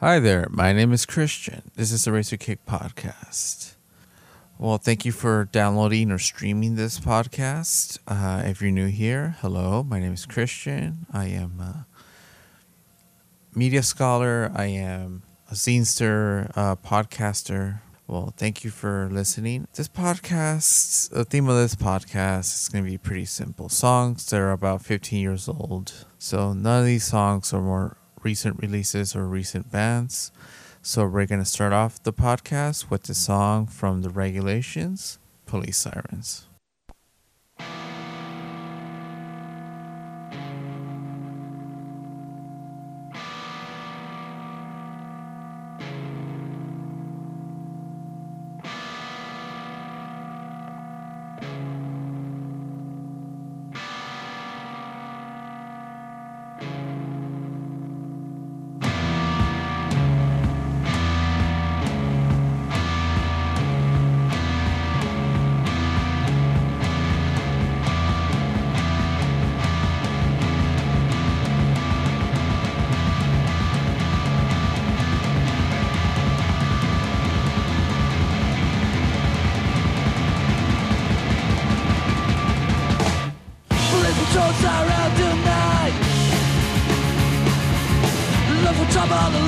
Hi there, my name is Christian. This is the Razor Cake podcast. Well, thank you for downloading or streaming this podcast. Uh, if you're new here, hello, my name is Christian. I am a media scholar, I am a zinester, a podcaster. Well, thank you for listening. This podcast, the theme of this podcast is going to be pretty simple songs that are about 15 years old. So none of these songs are more recent releases or recent bands. So we're going to start off the podcast with the song from the Regulations, Police Sirens.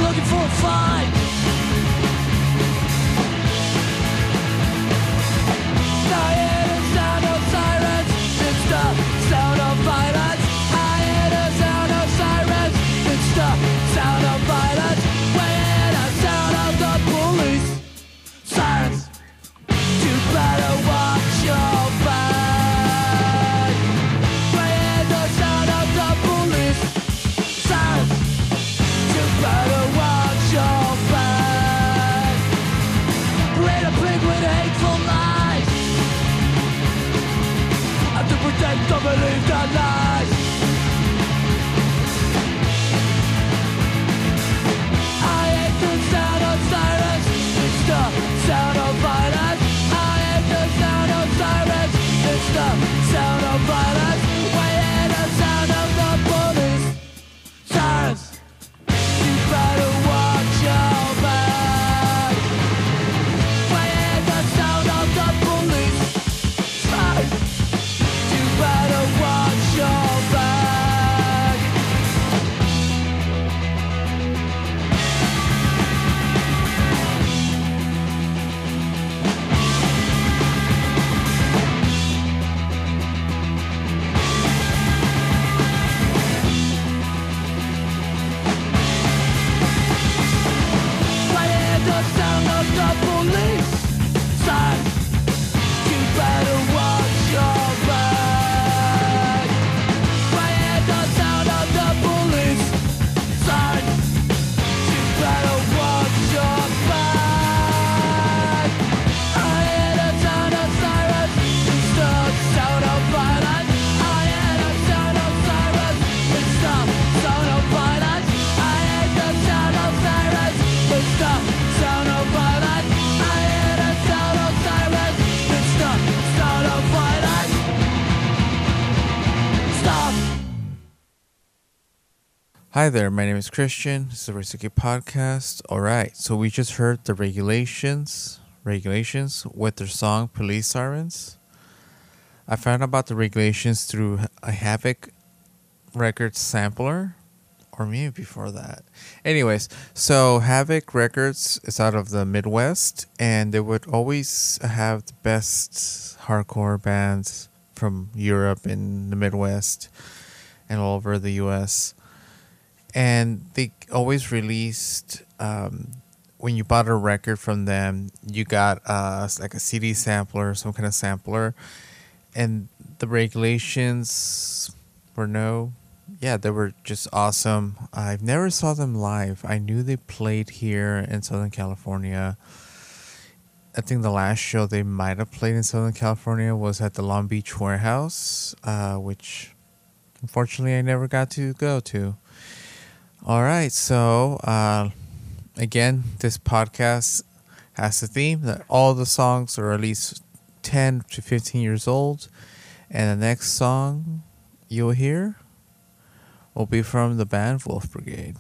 Looking for a fight. Hi there, my name is Christian. This is the Racer podcast. All right, so we just heard the Regulations, Regulations with their song Police Sirens. I found about the Regulations through a Havoc Records sampler, or maybe before that. Anyways, so Havoc Records is out of the Midwest, and they would always have the best hardcore bands from Europe and the Midwest and all over the US. And they always released um, when you bought a record from them, you got uh, like a CD sampler, some kind of sampler, and the regulations were no, yeah, they were just awesome. I've never saw them live. I knew they played here in Southern California. I think the last show they might have played in Southern California was at the Long Beach Warehouse, uh, which unfortunately I never got to go to. All right, so uh, again, this podcast has a theme that all the songs are at least 10 to 15 years old. And the next song you'll hear will be from the band Wolf Brigade.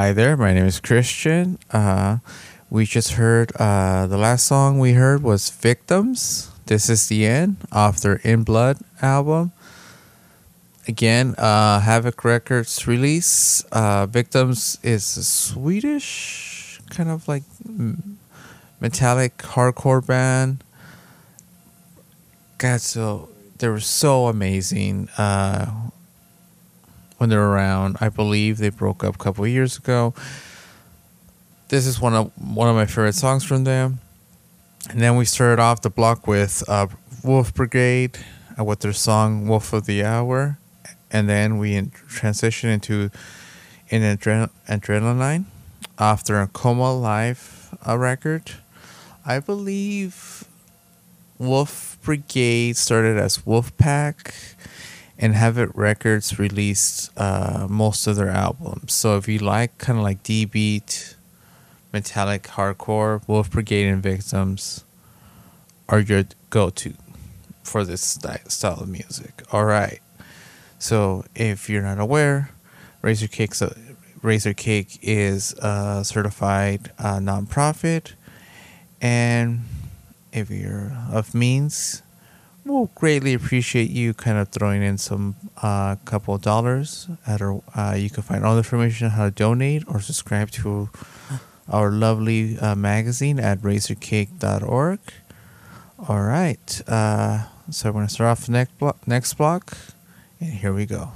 Hi there, my name is Christian. Uh, we just heard uh, the last song we heard was Victims. This is the end of their In Blood album. Again, uh, Havoc Records release. Uh, Victims is a Swedish kind of like metallic hardcore band. God, so they were so amazing. When they're around. I believe they broke up a couple years ago. This is one of one of my favorite songs from them. And then we started off the block with uh, Wolf Brigade uh, with their song "Wolf of the Hour," and then we in- into an adren- adrenaline after a Comalive uh, record. I believe Wolf Brigade started as Wolfpack and Havoc Records released uh, most of their albums. So if you like kind of like D beat, metallic hardcore, Wolf Brigade and Victims are your go to for this style of music. All right. So if you're not aware, Razor Cake's a, Razor Cake is a certified uh, nonprofit, and if you're of means, we'll greatly appreciate you kind of throwing in some uh, couple of dollars at our uh, you can find all the information on how to donate or subscribe to our lovely uh, magazine at razorcake.org all right uh, so we're going to start off the next block next block and here we go.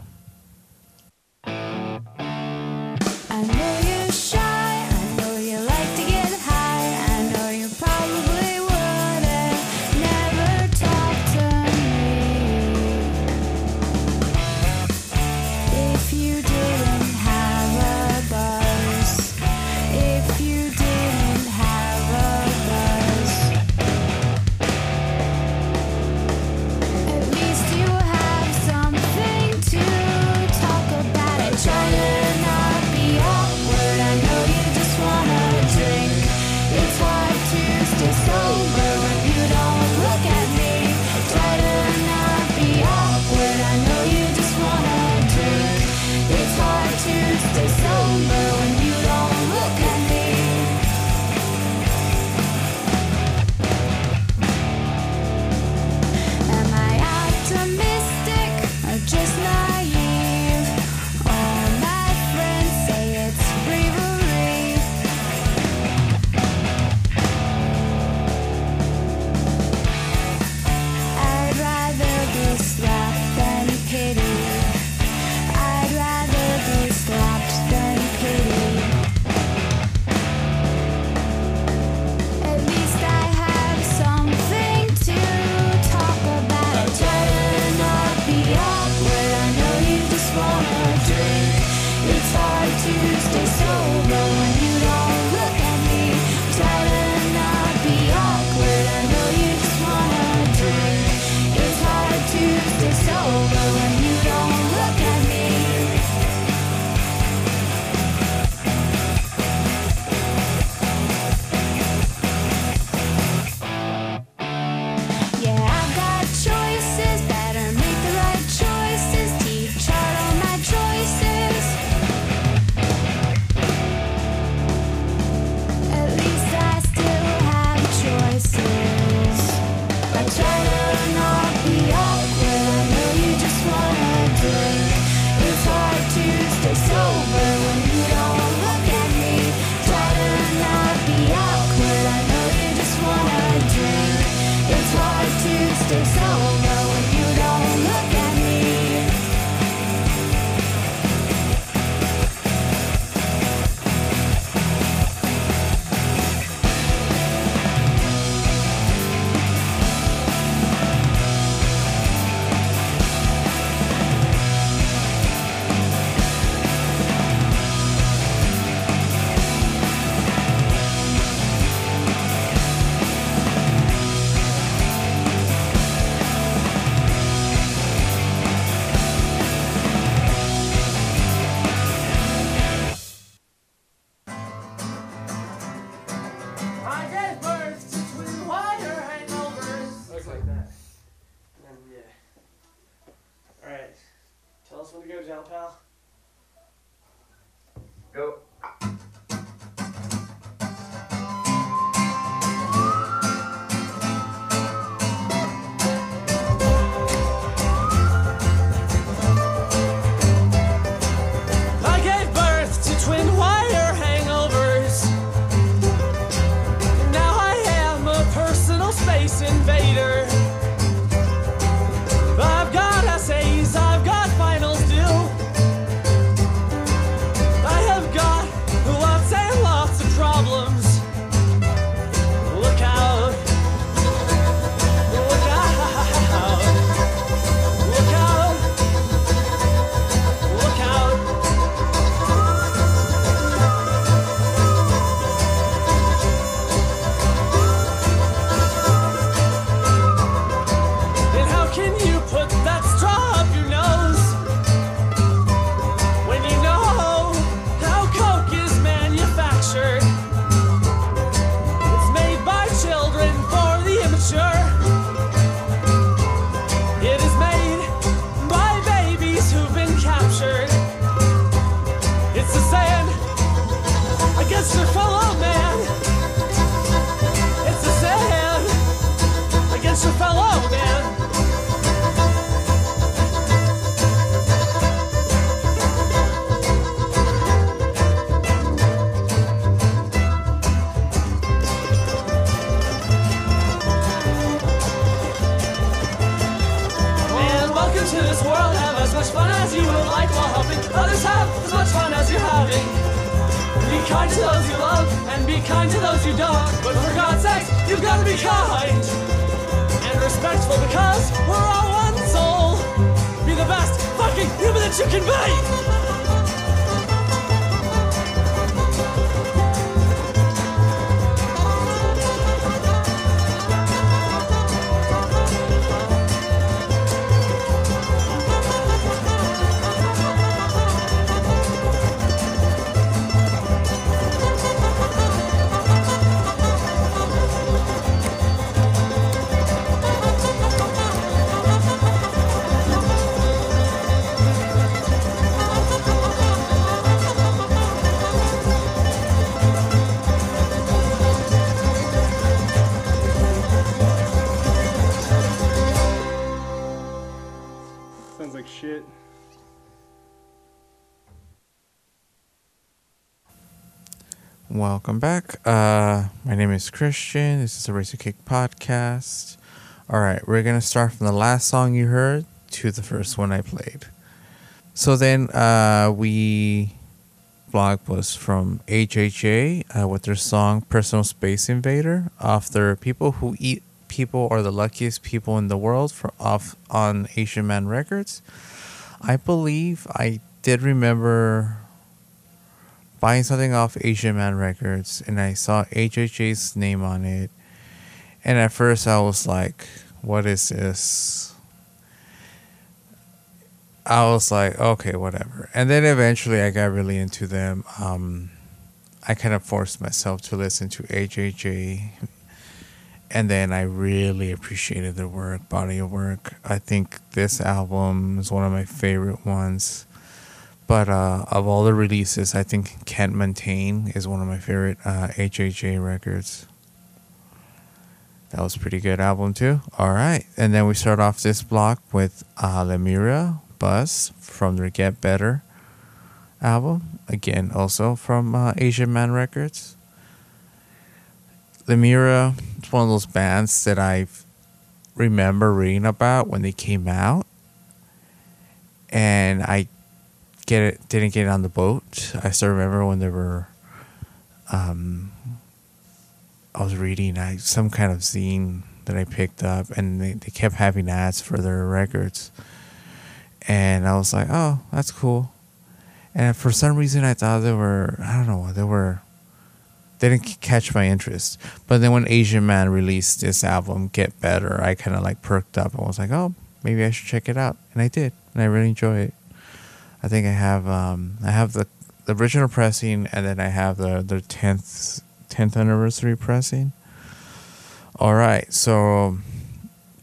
You don't. But for God's sake, you've got to be kind and respectful because we're all one soul. Be the best fucking human that you can be. Welcome back. Uh, my name is Christian. This is a Razor Cake podcast. All right, we're gonna start from the last song you heard to the first one I played. So then, uh, we blog was from AJJ uh, with their song "Personal Space Invader" off their "People Who Eat People Are the Luckiest People in the World" for off on Asian Man Records. I believe I did remember buying something off Asian Man Records and I saw AJJ's name on it. And at first I was like, what is this? I was like, okay, whatever. And then eventually I got really into them. Um, I kind of forced myself to listen to AJJ. And then I really appreciated their work, body of work. I think this album is one of my favorite ones. But uh, of all the releases, I think Can't Maintain is one of my favorite uh, AJJ records. That was a pretty good album too. All right, and then we start off this block with uh, Lemuria Buzz from their Get Better album. Again, also from uh, Asian Man Records. Lemuria is one of those bands that I remember reading about when they came out, and I get it didn't get it on the boat. I still remember when there were um I was reading I, some kind of zine that I picked up and they, they kept having ads for their records. And I was like, Oh, that's cool. And for some reason I thought they were I don't know, they were they didn't catch my interest. But then when Asian Man released this album, Get Better, I kinda like perked up and was like, Oh, maybe I should check it out. And I did. And I really enjoy it. I think I have um, I have the, the original pressing and then I have the the tenth tenth anniversary pressing. All right, so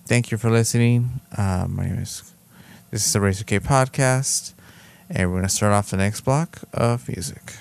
thank you for listening. Uh, my name is this is the Razor Cake podcast, and we're gonna start off the next block of music.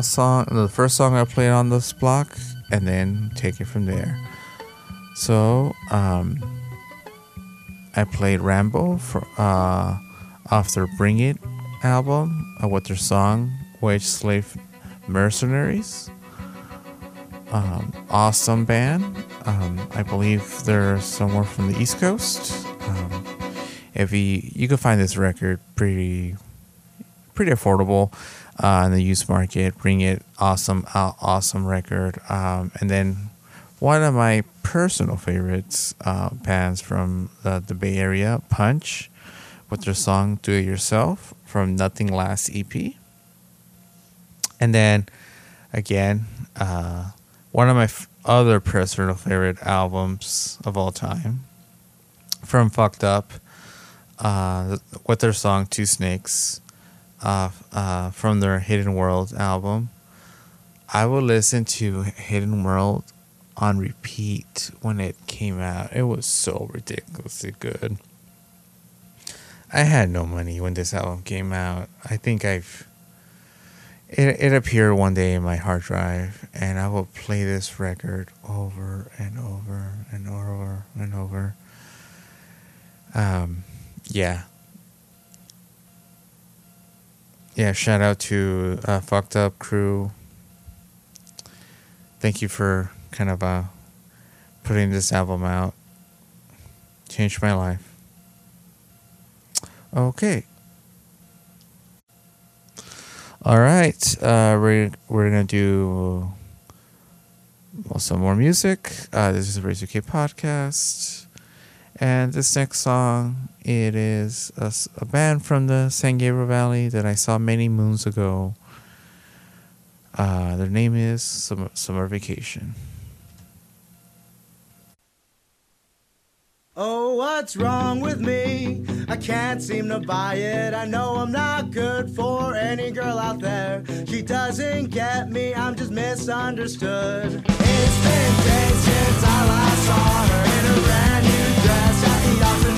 Last song, the first song I played on this block, and then take it from there. So, um, I played Rambo for, uh, off their Bring It album uh, with their song Wage Slave Mercenaries. Um, awesome band. Um, I believe they're somewhere from the East Coast. Um, if you you can find this record pretty pretty affordable uh, in the used market. Bring it, awesome, uh, awesome record. Um, and then one of my personal favorites uh, bands from the, the Bay Area, Punch, with their song "Do It Yourself" from Nothing Lasts EP. And then again, uh, one of my f- other personal favorite albums of all time from Fucked Up uh, with their song Two Snakes uh, uh, from their Hidden World album. I would listen to Hidden World on repeat when it came out. It was so ridiculously good. I had no money when this album came out. I think I've it, it appeared one day in my hard drive and I will play this record over and over and over and over. Um yeah. Yeah, shout out to uh, Fucked Up Crew. Thank you for kind of uh, putting this album out. Changed my life. Okay. All right. Uh, we're we're gonna do some more music. Uh, this is the Razor Cake podcast. And this next song, it is a band from the San Gabriel Valley that I saw many moons ago. Uh, their name is Summer, Summer Vacation. Oh, what's wrong with me? I can't seem to buy it. I know I'm not good for any girl out there. She doesn't get me, I'm just misunderstood. It's been days since I last saw her in a brand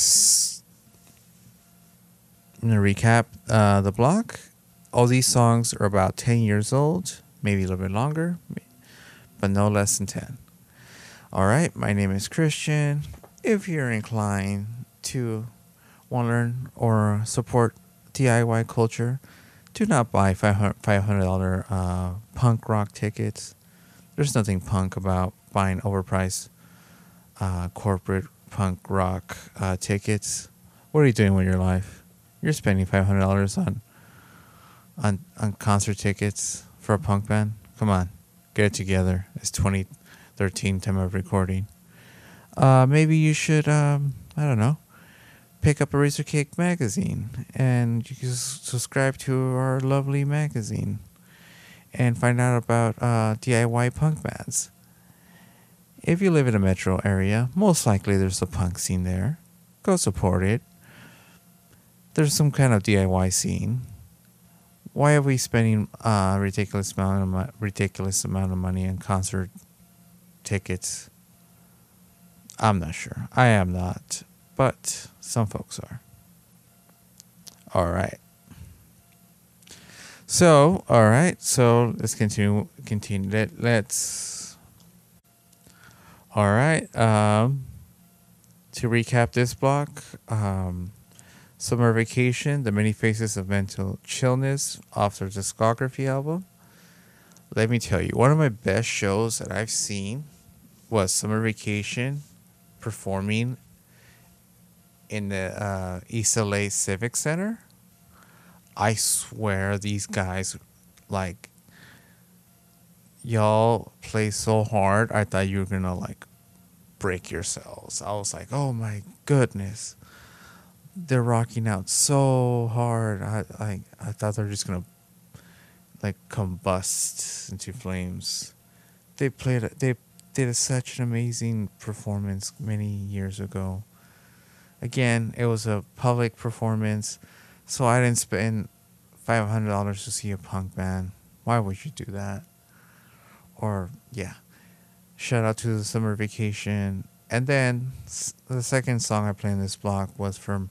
gonna. S- I'm gonna recap uh, the block. All these songs are about ten years old, maybe a little bit longer, but no less than ten. All right, my name is Christian. If you're inclined to want to learn or support DIY culture, do not buy $500 uh, punk rock tickets. There's nothing punk about buying overpriced uh, corporate punk rock uh, tickets. What are you doing with your life? You're spending five hundred dollars on on on concert tickets for a punk band. Come on, get it together. It's 2013 time of recording. Uh, maybe you should um, I don't know pick up a Razor Cake magazine and you can subscribe to our lovely magazine and find out about uh, DIY punk bands. If you live in a metro area, most likely there's a punk scene there. Go support it. There's some kind of DIY scene. Why are we spending a ridiculous amount of mo- ridiculous amount of money on concert tickets? I'm not sure. I am not, but some folks are. All right. So, all right. So let's continue. Continue. Let, let's. All right. Um, to recap this block, um, Summer Vacation, The Many Faces of Mental Chillness off their discography album. Let me tell you, one of my best shows that I've seen was Summer Vacation performing in the uh, East LA Civic Center. I swear these guys, like, y'all play so hard. I thought you were gonna like break yourselves. I was like, oh my goodness, they're rocking out so hard. I I I thought they were just gonna like combust into flames. They played. They did a, such an amazing performance many years ago. Again, it was a public performance, so I didn't spend five hundred dollars to see a punk band. Why would you do that? Or yeah, shout out to the summer vacation. And then the second song I played in this block was from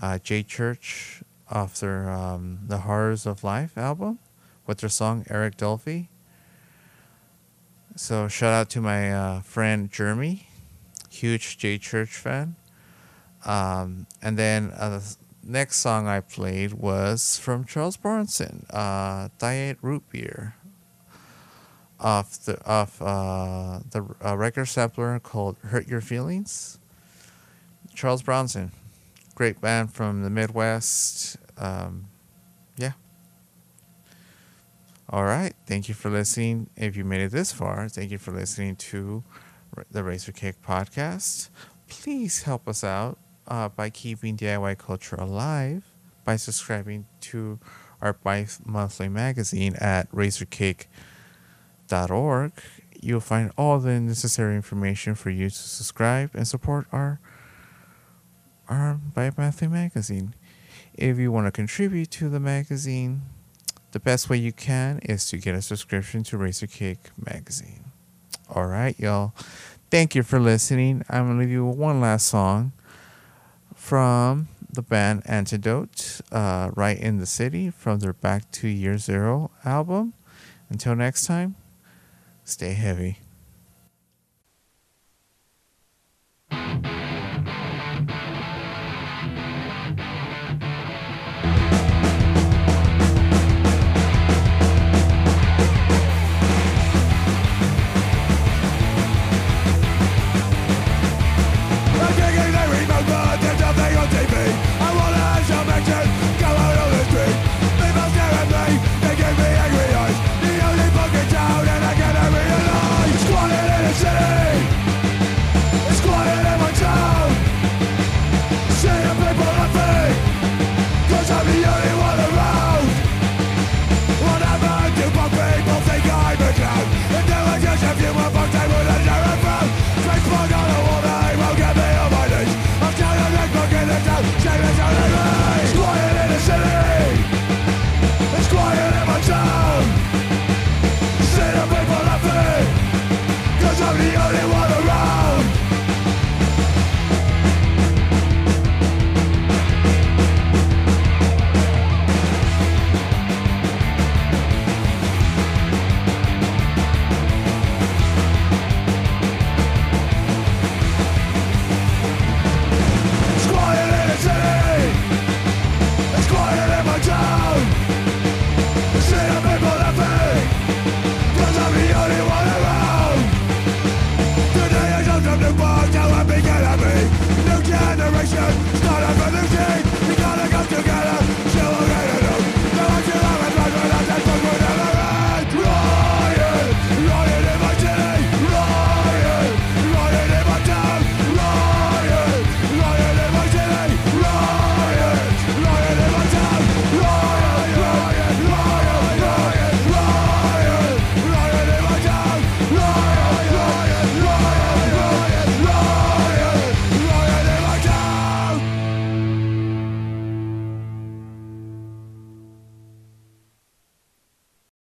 uh, J Church off their um, The Horrors of Life album with their song Eric Dolphy. So shout out to my uh, friend Jeremy, huge J Church fan. Um, and then uh, the next song I played was from Charles Bronson, uh, Diet Root Beer, off the off uh, the uh, record sampler called "Hurt Your Feelings." Charles Bronson, great band from the Midwest. Um, yeah. All right. Thank you for listening. If you made it this far, thank you for listening to the Razor Cake podcast. Please help us out uh, by keeping DIY culture alive by subscribing to our bi monthly magazine at razorcake.org. You'll find all the necessary information for you to subscribe and support our our bi magazine. If you want to contribute to the magazine, the best way you can is to get a subscription to Razor Cake magazine. All right, y'all. Thank you for listening. I'm gonna leave you with one last song from the band Antidote, uh, right in the city from their Back to Year Zero album. Until next time, stay heavy.